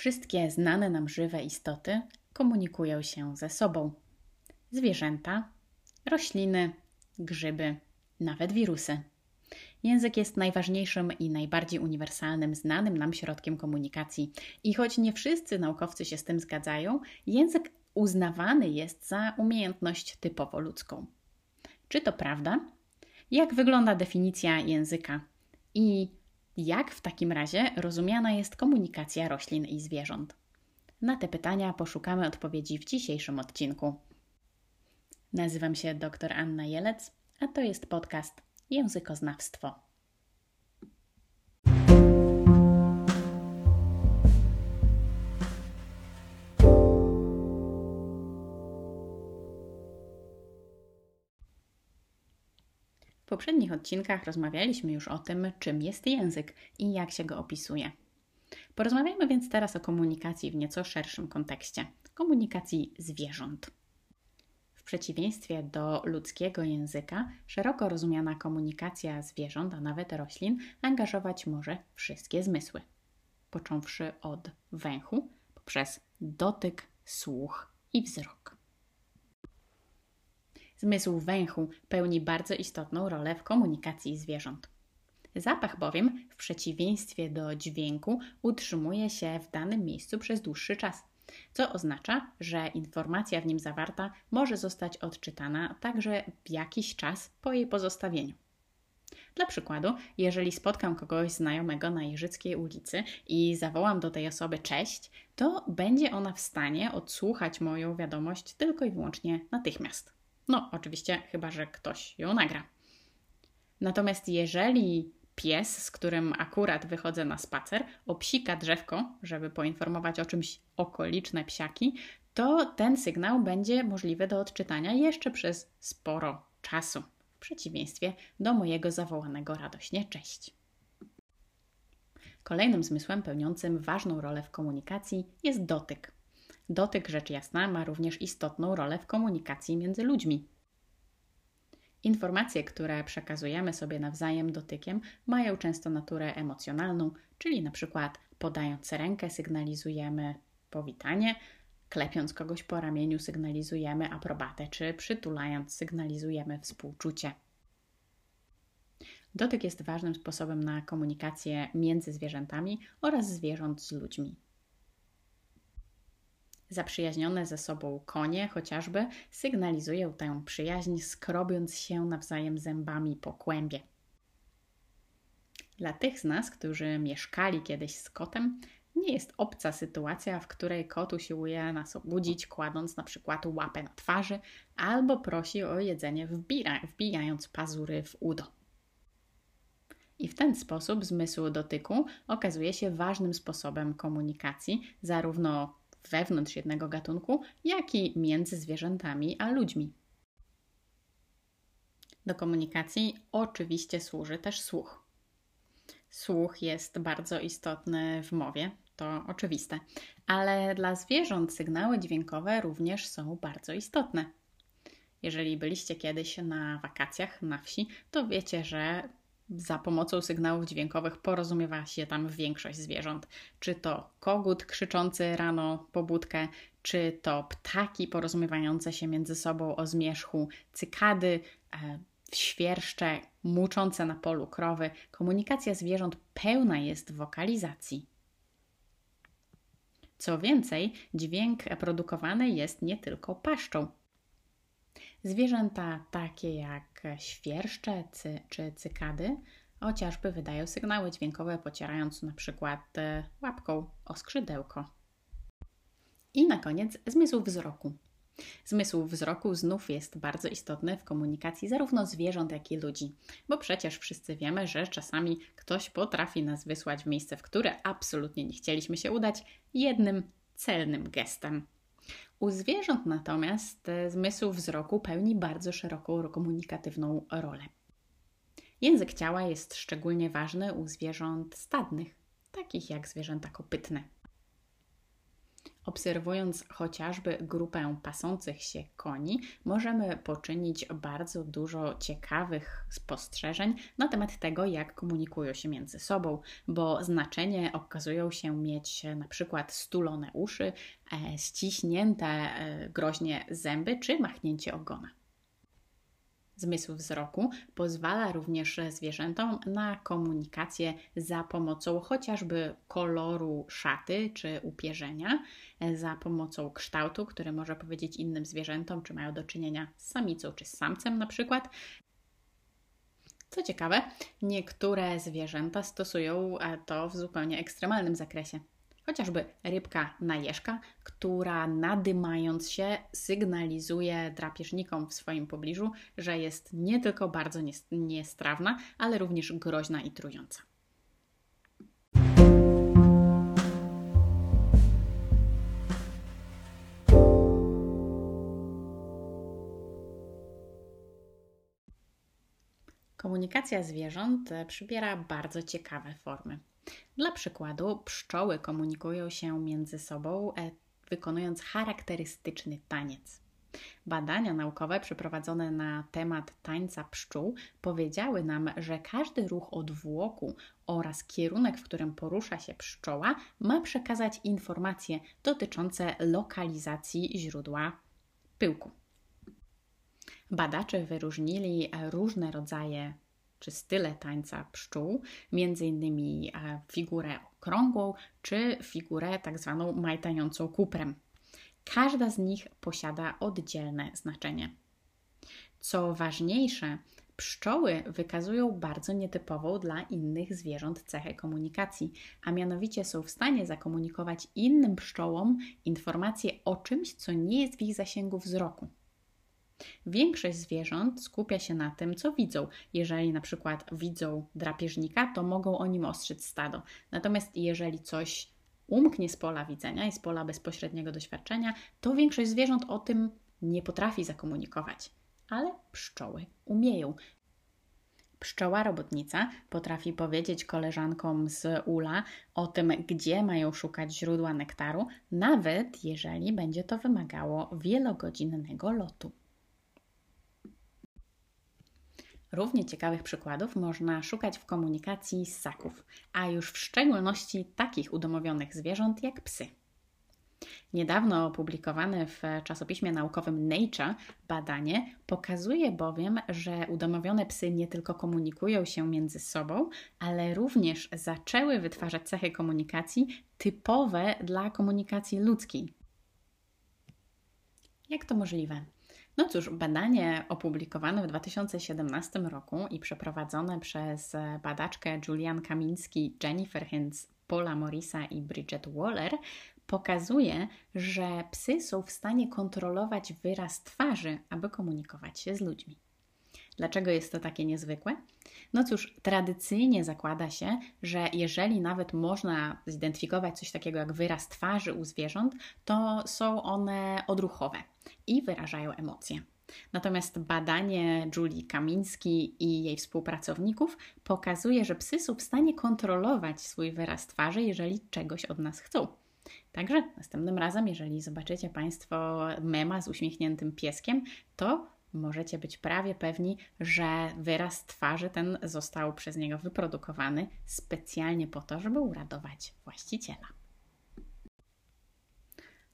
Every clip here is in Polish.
Wszystkie znane nam żywe istoty komunikują się ze sobą. Zwierzęta, rośliny, grzyby, nawet wirusy. Język jest najważniejszym i najbardziej uniwersalnym, znanym nam środkiem komunikacji. I choć nie wszyscy naukowcy się z tym zgadzają, język uznawany jest za umiejętność typowo ludzką. Czy to prawda? Jak wygląda definicja języka? I jak w takim razie rozumiana jest komunikacja roślin i zwierząt? Na te pytania poszukamy odpowiedzi w dzisiejszym odcinku. Nazywam się dr Anna Jelec, a to jest podcast Językoznawstwo. Poprzednich odcinkach rozmawialiśmy już o tym, czym jest język i jak się go opisuje. Porozmawiajmy więc teraz o komunikacji w nieco szerszym kontekście komunikacji zwierząt. W przeciwieństwie do ludzkiego języka, szeroko rozumiana komunikacja zwierząt, a nawet roślin, angażować może wszystkie zmysły, począwszy od węchu, poprzez dotyk, słuch i wzrok. Zmysł węchu pełni bardzo istotną rolę w komunikacji zwierząt. Zapach bowiem, w przeciwieństwie do dźwięku, utrzymuje się w danym miejscu przez dłuższy czas, co oznacza, że informacja w nim zawarta może zostać odczytana także w jakiś czas po jej pozostawieniu. Dla przykładu, jeżeli spotkam kogoś znajomego na Jeżyckiej ulicy i zawołam do tej osoby cześć, to będzie ona w stanie odsłuchać moją wiadomość tylko i wyłącznie natychmiast. No, oczywiście, chyba że ktoś ją nagra. Natomiast jeżeli pies, z którym akurat wychodzę na spacer, obsika drzewko, żeby poinformować o czymś okoliczne psiaki, to ten sygnał będzie możliwy do odczytania jeszcze przez sporo czasu, w przeciwieństwie do mojego zawołanego radośnie cześć. Kolejnym zmysłem pełniącym ważną rolę w komunikacji jest dotyk. Dotyk, rzecz jasna, ma również istotną rolę w komunikacji między ludźmi. Informacje, które przekazujemy sobie nawzajem dotykiem, mają często naturę emocjonalną, czyli na przykład podając rękę sygnalizujemy powitanie, klepiąc kogoś po ramieniu sygnalizujemy aprobatę, czy przytulając sygnalizujemy współczucie. Dotyk jest ważnym sposobem na komunikację między zwierzętami oraz zwierząt z ludźmi. Zaprzyjaźnione ze sobą konie chociażby sygnalizują tę przyjaźń, skrobiąc się nawzajem zębami po kłębie. Dla tych z nas, którzy mieszkali kiedyś z kotem, nie jest obca sytuacja, w której kot usiłuje nas obudzić, kładąc na przykład łapę na twarzy, albo prosi o jedzenie wbijając pazury w udo. I w ten sposób zmysł dotyku okazuje się ważnym sposobem komunikacji, zarówno wewnątrz jednego gatunku, jak i między zwierzętami a ludźmi. Do komunikacji oczywiście służy też słuch. Słuch jest bardzo istotny w mowie, to oczywiste, ale dla zwierząt sygnały dźwiękowe również są bardzo istotne. Jeżeli byliście kiedyś na wakacjach na wsi, to wiecie, że za pomocą sygnałów dźwiękowych porozumiewa się tam większość zwierząt. Czy to kogut krzyczący rano po budkę, czy to ptaki porozumiewające się między sobą o zmierzchu, cykady, e, świerszcze, muczące na polu krowy. Komunikacja zwierząt pełna jest wokalizacji. Co więcej, dźwięk produkowany jest nie tylko paszczą. Zwierzęta takie jak świerszcze czy cykady chociażby wydają sygnały dźwiękowe, pocierając na przykład e, łapką o skrzydełko. I na koniec zmysł wzroku. Zmysł wzroku znów jest bardzo istotny w komunikacji zarówno zwierząt, jak i ludzi, bo przecież wszyscy wiemy, że czasami ktoś potrafi nas wysłać w miejsce, w które absolutnie nie chcieliśmy się udać, jednym celnym gestem. U zwierząt natomiast e, zmysł wzroku pełni bardzo szeroką komunikatywną rolę. Język ciała jest szczególnie ważny u zwierząt stadnych, takich jak zwierzęta kopytne. Obserwując chociażby grupę pasących się koni, możemy poczynić bardzo dużo ciekawych spostrzeżeń na temat tego, jak komunikują się między sobą, bo znaczenie okazują się mieć na przykład stulone uszy, e, ściśnięte e, groźnie zęby czy machnięcie ogona. Zmysł wzroku pozwala również zwierzętom na komunikację za pomocą chociażby koloru szaty czy upierzenia, za pomocą kształtu, który może powiedzieć innym zwierzętom, czy mają do czynienia z samicą czy z samcem na przykład. Co ciekawe, niektóre zwierzęta stosują to w zupełnie ekstremalnym zakresie chociażby rybka najeżka, która nadymając się sygnalizuje drapieżnikom w swoim pobliżu, że jest nie tylko bardzo niestrawna, ale również groźna i trująca. Komunikacja zwierząt przybiera bardzo ciekawe formy. Dla przykładu, pszczoły komunikują się między sobą, e, wykonując charakterystyczny taniec. Badania naukowe przeprowadzone na temat tańca pszczół powiedziały nam, że każdy ruch odwłoku oraz kierunek, w którym porusza się pszczoła, ma przekazać informacje dotyczące lokalizacji źródła pyłku. Badacze wyróżnili różne rodzaje czy style tańca pszczół, między innymi e, figurę okrągłą czy figurę tak zwaną majtającą kuprem. Każda z nich posiada oddzielne znaczenie. Co ważniejsze, pszczoły wykazują bardzo nietypową dla innych zwierząt cechę komunikacji, a mianowicie są w stanie zakomunikować innym pszczołom informacje o czymś, co nie jest w ich zasięgu wzroku. Większość zwierząt skupia się na tym, co widzą. Jeżeli na przykład widzą drapieżnika, to mogą o nim ostrzec stado. Natomiast jeżeli coś umknie z pola widzenia i z pola bezpośredniego doświadczenia, to większość zwierząt o tym nie potrafi zakomunikować. Ale pszczoły umieją. Pszczoła robotnica potrafi powiedzieć koleżankom z ula o tym, gdzie mają szukać źródła nektaru, nawet jeżeli będzie to wymagało wielogodzinnego lotu. Równie ciekawych przykładów można szukać w komunikacji ssaków, a już w szczególności takich udomowionych zwierząt jak psy. Niedawno opublikowane w czasopiśmie naukowym Nature badanie pokazuje bowiem, że udomowione psy nie tylko komunikują się między sobą, ale również zaczęły wytwarzać cechy komunikacji typowe dla komunikacji ludzkiej. Jak to możliwe? No cóż, badanie opublikowane w 2017 roku i przeprowadzone przez badaczkę Julian Kamiński, Jennifer Hinz, Paula Morrisa i Bridget Waller pokazuje, że psy są w stanie kontrolować wyraz twarzy, aby komunikować się z ludźmi. Dlaczego jest to takie niezwykłe? No cóż, tradycyjnie zakłada się, że jeżeli nawet można zidentyfikować coś takiego jak wyraz twarzy u zwierząt, to są one odruchowe i wyrażają emocje. Natomiast badanie Julii Kamiński i jej współpracowników pokazuje, że psy są w stanie kontrolować swój wyraz twarzy, jeżeli czegoś od nas chcą. Także następnym razem, jeżeli zobaczycie Państwo mema z uśmiechniętym pieskiem, to możecie być prawie pewni, że wyraz twarzy ten został przez niego wyprodukowany specjalnie po to, żeby uradować właściciela.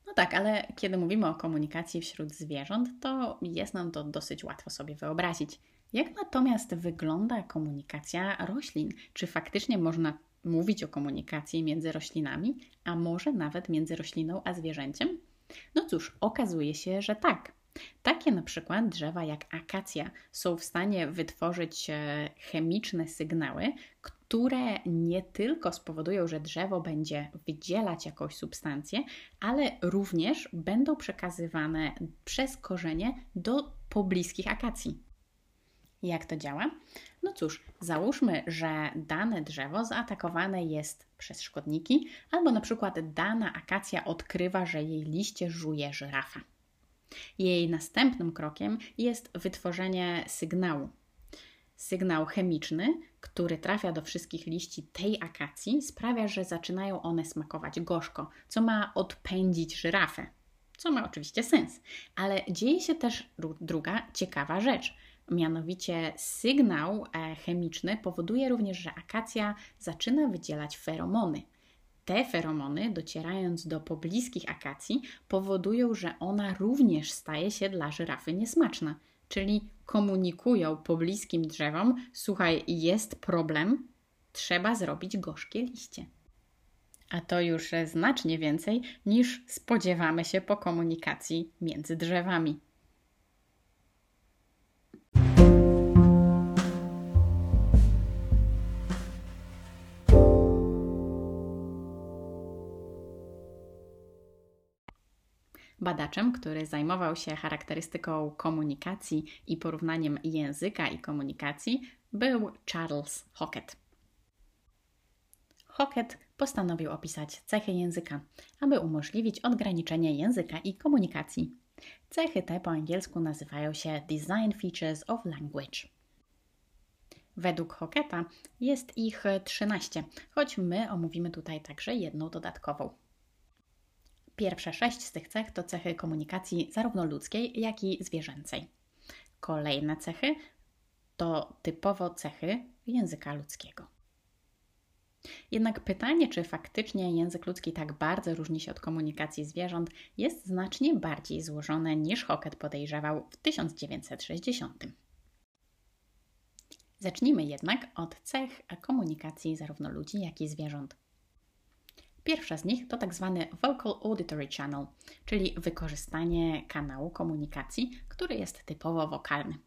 No tak, ale kiedy mówimy o komunikacji wśród zwierząt, to jest nam to dosyć łatwo sobie wyobrazić. Jak natomiast wygląda komunikacja roślin? Czy faktycznie można mówić o komunikacji między roślinami, a może nawet między rośliną a zwierzęciem? No cóż, okazuje się, że tak. Takie na przykład drzewa jak akacja są w stanie wytworzyć e, chemiczne sygnały, które nie tylko spowodują, że drzewo będzie wydzielać jakąś substancję, ale również będą przekazywane przez korzenie do pobliskich akacji. Jak to działa? No cóż, załóżmy, że dane drzewo zaatakowane jest przez szkodniki, albo na przykład dana akacja odkrywa, że jej liście żuje żyrafa. Jej następnym krokiem jest wytworzenie sygnału. Sygnał chemiczny, który trafia do wszystkich liści tej akacji, sprawia, że zaczynają one smakować gorzko, co ma odpędzić żyrafę. Co ma oczywiście sens, ale dzieje się też druga ciekawa rzecz. Mianowicie sygnał e, chemiczny powoduje również, że akacja zaczyna wydzielać feromony. Te feromony, docierając do pobliskich akacji, powodują, że ona również staje się dla żyrafy niesmaczna czyli komunikują pobliskim drzewom: słuchaj, jest problem, trzeba zrobić gorzkie liście. A to już znacznie więcej niż spodziewamy się po komunikacji między drzewami. Badaczem, który zajmował się charakterystyką komunikacji i porównaniem języka i komunikacji, był Charles Hockett. Hockett postanowił opisać cechy języka, aby umożliwić odgraniczenie języka i komunikacji. Cechy te po angielsku nazywają się Design Features of Language. Według Hocketa jest ich 13, choć my omówimy tutaj także jedną dodatkową. Pierwsze sześć z tych cech to cechy komunikacji zarówno ludzkiej, jak i zwierzęcej. Kolejne cechy to typowo cechy języka ludzkiego. Jednak pytanie, czy faktycznie język ludzki tak bardzo różni się od komunikacji zwierząt, jest znacznie bardziej złożone niż Hockett podejrzewał w 1960. Zacznijmy jednak od cech komunikacji zarówno ludzi, jak i zwierząt. Pierwsza z nich to tak zwany Vocal Auditory Channel, czyli wykorzystanie kanału komunikacji, który jest typowo wokalny.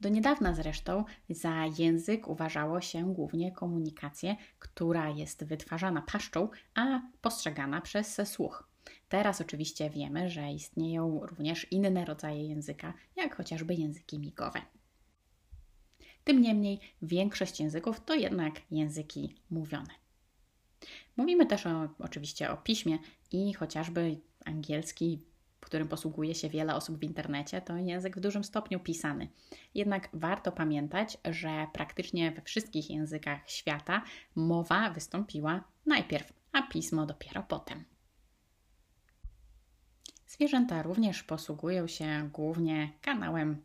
Do niedawna zresztą za język uważało się głównie komunikację, która jest wytwarzana paszczą, a postrzegana przez słuch. Teraz oczywiście wiemy, że istnieją również inne rodzaje języka, jak chociażby języki migowe. Tym niemniej większość języków to jednak języki mówione. Mówimy też o, oczywiście o piśmie i chociażby angielski, którym posługuje się wiele osób w internecie, to język w dużym stopniu pisany. Jednak warto pamiętać, że praktycznie we wszystkich językach świata mowa wystąpiła najpierw, a pismo dopiero potem. Zwierzęta również posługują się głównie kanałem.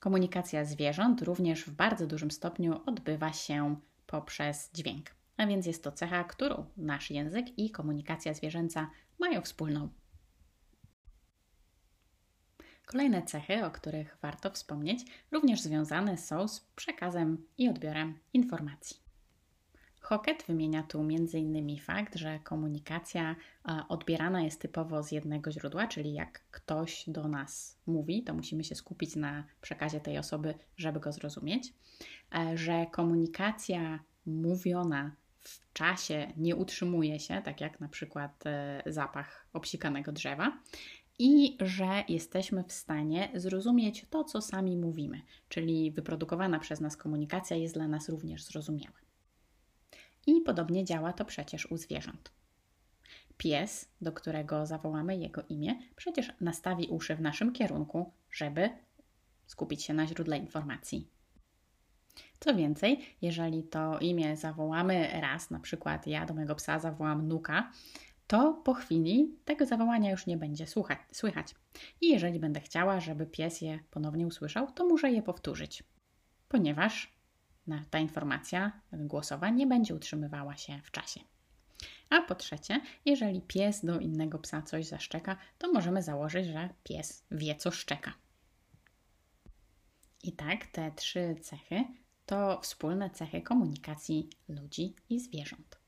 Komunikacja zwierząt również w bardzo dużym stopniu odbywa się poprzez dźwięk a więc jest to cecha, którą nasz język i komunikacja zwierzęca mają wspólną. Kolejne cechy, o których warto wspomnieć, również związane są z przekazem i odbiorem informacji. Hockett wymienia tu m.in. fakt, że komunikacja odbierana jest typowo z jednego źródła, czyli jak ktoś do nas mówi, to musimy się skupić na przekazie tej osoby, żeby go zrozumieć, e, że komunikacja mówiona w czasie nie utrzymuje się, tak jak na przykład e, zapach obsikanego drzewa, i że jesteśmy w stanie zrozumieć to, co sami mówimy, czyli wyprodukowana przez nas komunikacja jest dla nas również zrozumiała. I podobnie działa to przecież u zwierząt. Pies, do którego zawołamy jego imię, przecież nastawi uszy w naszym kierunku, żeby skupić się na źródle informacji co więcej, jeżeli to imię zawołamy raz, na przykład ja do mojego psa zawołam Nuka, to po chwili tego zawołania już nie będzie słuchać, słychać. I jeżeli będę chciała, żeby pies je ponownie usłyszał, to muszę je powtórzyć, ponieważ ta informacja głosowa nie będzie utrzymywała się w czasie. A po trzecie, jeżeli pies do innego psa coś zaszczeka, to możemy założyć, że pies wie, co szczeka. I tak te trzy cechy to wspólne cechy komunikacji ludzi i zwierząt.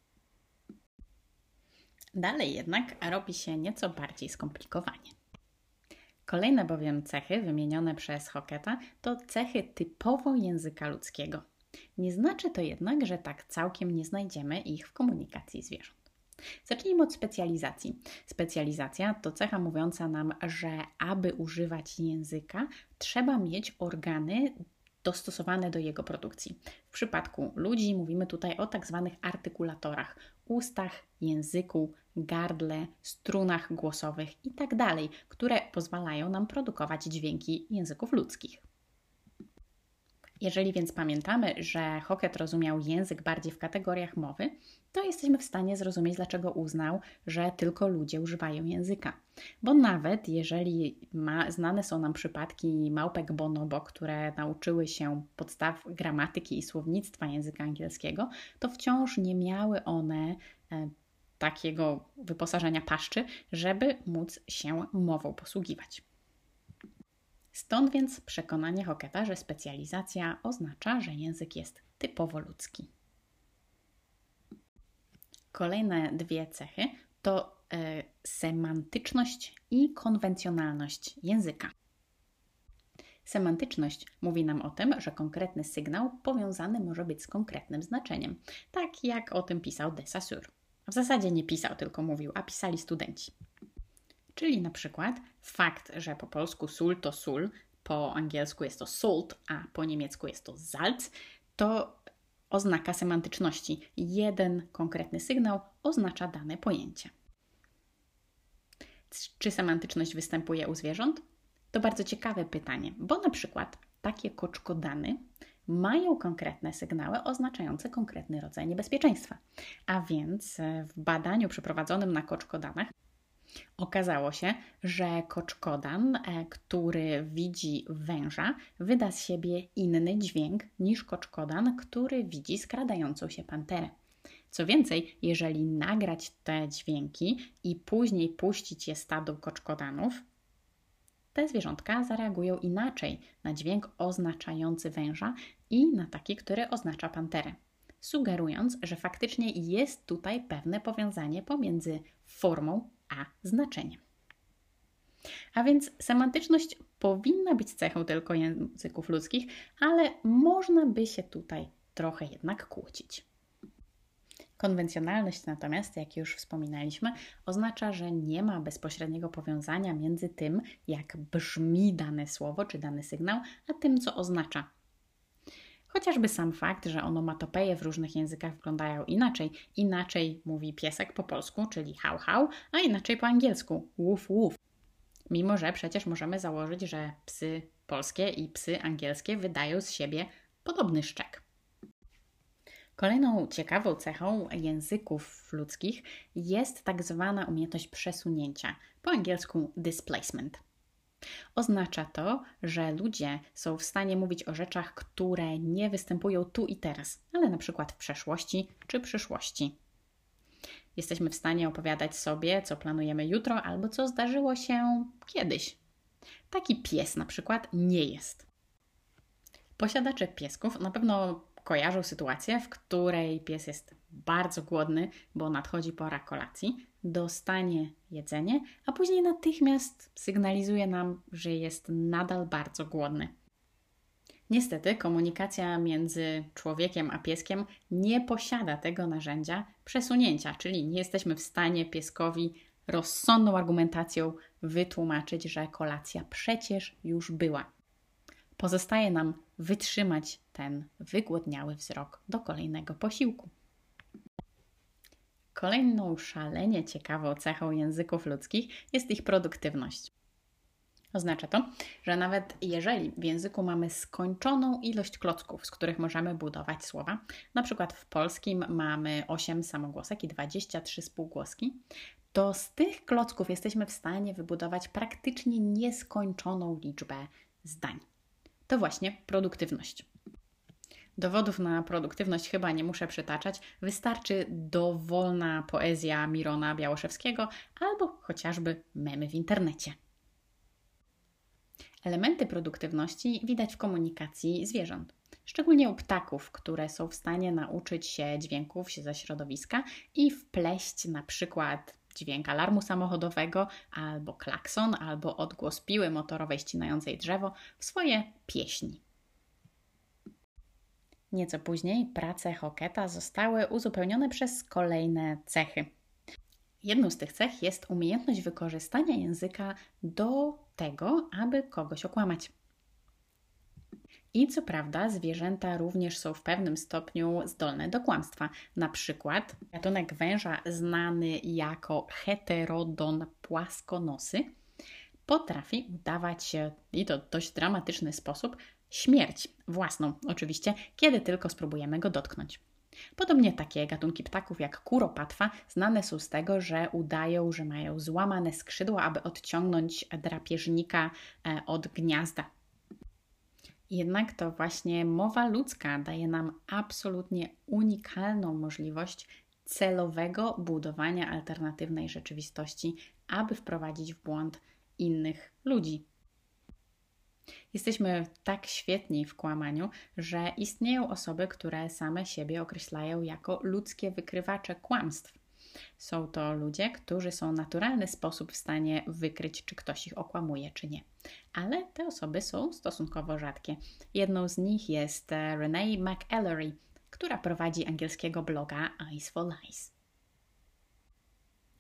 Dalej jednak robi się nieco bardziej skomplikowanie. Kolejne bowiem cechy wymienione przez Hocketa to cechy typowo języka ludzkiego. Nie znaczy to jednak, że tak całkiem nie znajdziemy ich w komunikacji zwierząt. Zacznijmy od specjalizacji. Specjalizacja to cecha mówiąca nam, że aby używać języka, trzeba mieć organy dostosowane do jego produkcji. W przypadku ludzi mówimy tutaj o tak zwanych artykulatorach ustach, języku, gardle, strunach głosowych itd., tak które pozwalają nam produkować dźwięki języków ludzkich. Jeżeli więc pamiętamy, że Hocket rozumiał język bardziej w kategoriach mowy, to jesteśmy w stanie zrozumieć, dlaczego uznał, że tylko ludzie używają języka. Bo nawet jeżeli ma, znane są nam przypadki małpek bonobo, które nauczyły się podstaw gramatyki i słownictwa języka angielskiego, to wciąż nie miały one e, takiego wyposażenia paszczy, żeby móc się mową posługiwać. Stąd więc przekonanie Hocketa, że specjalizacja oznacza, że język jest typowo ludzki. Kolejne dwie cechy to e, semantyczność i konwencjonalność języka. Semantyczność mówi nam o tym, że konkretny sygnał powiązany może być z konkretnym znaczeniem, tak jak o tym pisał de Saussure. W zasadzie nie pisał, tylko mówił, a pisali studenci. Czyli na przykład fakt, że po polsku sól to sól, po angielsku jest to salt, a po niemiecku jest to Salz, to oznaka semantyczności. Jeden konkretny sygnał oznacza dane pojęcie. Czy semantyczność występuje u zwierząt? To bardzo ciekawe pytanie, bo na przykład takie koczkodany mają konkretne sygnały oznaczające konkretny rodzaj niebezpieczeństwa. A więc w badaniu przeprowadzonym na koczkodanach Okazało się, że koczkodan, e, który widzi węża, wyda z siebie inny dźwięk niż koczkodan, który widzi skradającą się panterę. Co więcej, jeżeli nagrać te dźwięki i później puścić je stadu koczkodanów, te zwierzątka zareagują inaczej na dźwięk oznaczający węża i na taki, który oznacza panterę, sugerując, że faktycznie jest tutaj pewne powiązanie pomiędzy formą a znaczeniem. A więc semantyczność powinna być cechą tylko języków ludzkich, ale można by się tutaj trochę jednak kłócić. Konwencjonalność natomiast, jak już wspominaliśmy, oznacza, że nie ma bezpośredniego powiązania między tym, jak brzmi dane słowo czy dany sygnał, a tym, co oznacza. Chociażby sam fakt, że onomatopeje w różnych językach wyglądają inaczej. Inaczej mówi piesek po polsku, czyli hał hał, a inaczej po angielsku woof woof. Mimo, że przecież możemy założyć, że psy polskie i psy angielskie wydają z siebie podobny szczek. Kolejną ciekawą cechą języków ludzkich jest tak zwana umiejętność przesunięcia, po angielsku displacement. Oznacza to, że ludzie są w stanie mówić o rzeczach, które nie występują tu i teraz, ale na przykład w przeszłości czy przyszłości. Jesteśmy w stanie opowiadać sobie, co planujemy jutro albo co zdarzyło się kiedyś. Taki pies na przykład nie jest. Posiadacze piesków na pewno kojarzą sytuację, w której pies jest bardzo głodny, bo nadchodzi pora kolacji, dostanie jedzenie, a później natychmiast sygnalizuje nam, że jest nadal bardzo głodny. Niestety, komunikacja między człowiekiem a pieskiem nie posiada tego narzędzia przesunięcia, czyli nie jesteśmy w stanie pieskowi rozsądną argumentacją wytłumaczyć, że kolacja przecież już była. Pozostaje nam wytrzymać ten wygłodniały wzrok do kolejnego posiłku. Kolejną szalenie ciekawą cechą języków ludzkich jest ich produktywność. Oznacza to, że nawet jeżeli w języku mamy skończoną ilość klocków, z których możemy budować słowa, na przykład w polskim mamy 8 samogłosek i 23 spółgłoski, to z tych klocków jesteśmy w stanie wybudować praktycznie nieskończoną liczbę zdań. To właśnie produktywność. Dowodów na produktywność chyba nie muszę przytaczać, wystarczy dowolna poezja Mirona Białoszewskiego albo chociażby memy w internecie. Elementy produktywności widać w komunikacji zwierząt, szczególnie u ptaków, które są w stanie nauczyć się dźwięków ze środowiska i wpleść na przykład dźwięk alarmu samochodowego, albo klakson, albo odgłos piły motorowej ścinającej drzewo w swoje pieśni. Nieco później prace Hocketa zostały uzupełnione przez kolejne cechy. Jedną z tych cech jest umiejętność wykorzystania języka do tego, aby kogoś okłamać. I co prawda, zwierzęta również są w pewnym stopniu zdolne do kłamstwa. Na przykład gatunek węża znany jako heterodon płaskonosy potrafi udawać się, i to w dość dramatyczny sposób, śmierć, własną oczywiście, kiedy tylko spróbujemy go dotknąć. Podobnie takie gatunki ptaków jak kuropatwa znane są z tego, że udają, że mają złamane skrzydła, aby odciągnąć drapieżnika e, od gniazda. Jednak to właśnie mowa ludzka daje nam absolutnie unikalną możliwość celowego budowania alternatywnej rzeczywistości, aby wprowadzić w błąd innych ludzi. Jesteśmy tak świetni w kłamaniu, że istnieją osoby, które same siebie określają jako ludzkie wykrywacze kłamstw. Są to ludzie, którzy są w naturalny sposób w stanie wykryć, czy ktoś ich okłamuje, czy nie. Ale te osoby są stosunkowo rzadkie. Jedną z nich jest e, Renee McEllery, która prowadzi angielskiego bloga Eyes for Lies.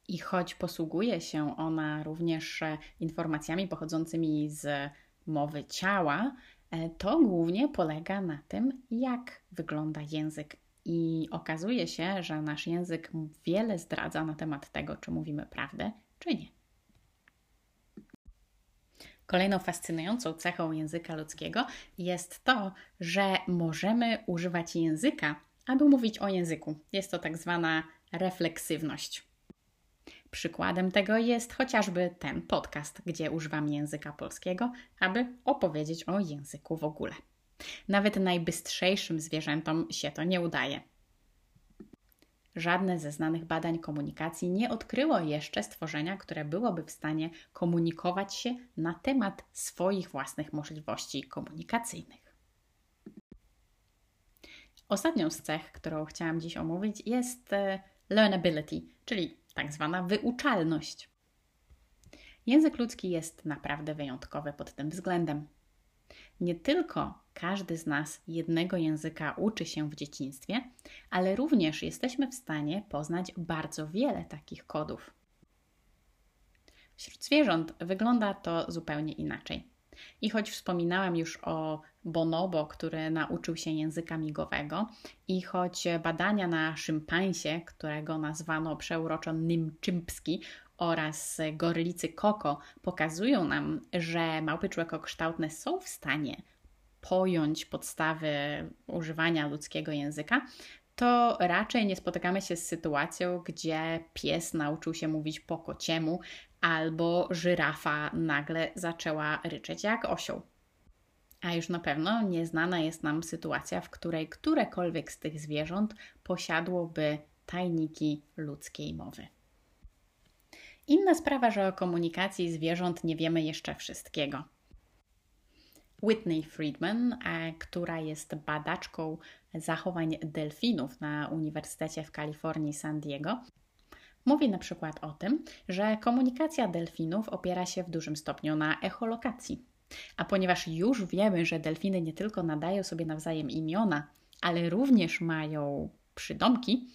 I choć posługuje się ona również e, informacjami pochodzącymi z mowy ciała, e, to głównie polega na tym, jak wygląda język. I okazuje się, że nasz język wiele zdradza na temat tego, czy mówimy prawdę, czy nie. Kolejną fascynującą cechą języka ludzkiego jest to, że możemy używać języka, aby mówić o języku. Jest to tak zwana refleksywność. Przykładem tego jest chociażby ten podcast, gdzie używam języka polskiego, aby opowiedzieć o języku w ogóle. Nawet najbystrzejszym zwierzętom się to nie udaje. Żadne ze znanych badań komunikacji nie odkryło jeszcze stworzenia, które byłoby w stanie komunikować się na temat swoich własnych możliwości komunikacyjnych. Ostatnią z cech, którą chciałam dziś omówić, jest e, learnability, czyli tak zwana wyuczalność. Język ludzki jest naprawdę wyjątkowy pod tym względem. Nie tylko każdy z nas jednego języka uczy się w dzieciństwie, ale również jesteśmy w stanie poznać bardzo wiele takich kodów. Wśród zwierząt wygląda to zupełnie inaczej. I choć wspominałam już o bonobo, który nauczył się języka migowego, i choć badania na szympansie, którego nazwano przeuroczo Nymczympski, oraz gorlicy koko pokazują nam, że małpy człekokształtne są w stanie pojąć podstawy używania ludzkiego języka, to raczej nie spotykamy się z sytuacją, gdzie pies nauczył się mówić po kociemu, albo żyrafa nagle zaczęła ryczeć jak osioł. A już na pewno nieznana jest nam sytuacja, w której którekolwiek z tych zwierząt posiadłoby tajniki ludzkiej mowy. Inna sprawa, że o komunikacji zwierząt nie wiemy jeszcze wszystkiego. Whitney Friedman, e, która jest badaczką zachowań delfinów na Uniwersytecie w Kalifornii San Diego, mówi na przykład o tym, że komunikacja delfinów opiera się w dużym stopniu na echolokacji. A ponieważ już wiemy, że delfiny nie tylko nadają sobie nawzajem imiona, ale również mają przydomki,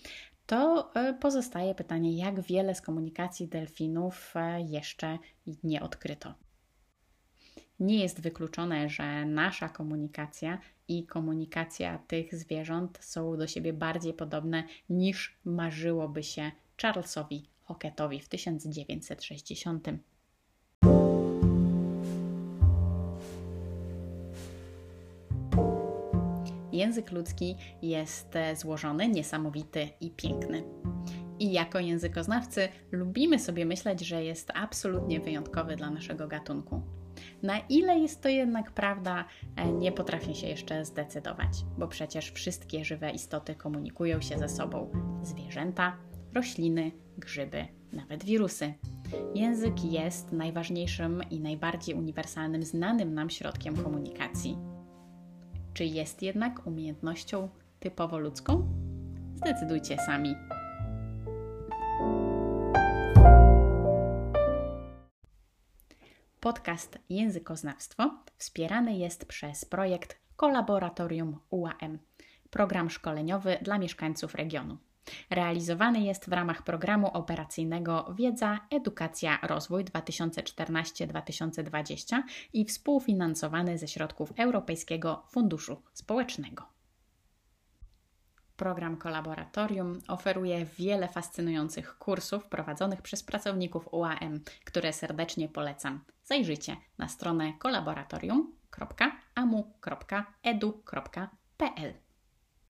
to e, pozostaje pytanie, jak wiele z komunikacji delfinów e, jeszcze nie odkryto. Nie jest wykluczone, że nasza komunikacja i komunikacja tych zwierząt są do siebie bardziej podobne niż marzyłoby się Charlesowi Hocketowi w 1960. Język ludzki jest e, złożony, niesamowity i piękny. I jako językoznawcy lubimy sobie myśleć, że jest absolutnie wyjątkowy dla naszego gatunku. Na ile jest to jednak prawda, e, nie potrafię się jeszcze zdecydować, bo przecież wszystkie żywe istoty komunikują się ze sobą zwierzęta, rośliny, grzyby, nawet wirusy. Język jest najważniejszym i najbardziej uniwersalnym znanym nam środkiem komunikacji. Czy jest jednak umiejętnością typowo ludzką? Zdecydujcie sami. Podcast Językoznawstwo wspierany jest przez projekt Kolaboratorium UAM, program szkoleniowy dla mieszkańców regionu. Realizowany jest w ramach programu operacyjnego Wiedza, Edukacja, Rozwój 2014-2020 i współfinansowany ze środków Europejskiego Funduszu Społecznego. Program Kolaboratorium oferuje wiele fascynujących kursów prowadzonych przez pracowników UAM, które serdecznie polecam. Zajrzyjcie na stronę kolaboratorium.org. amu.edu.pl.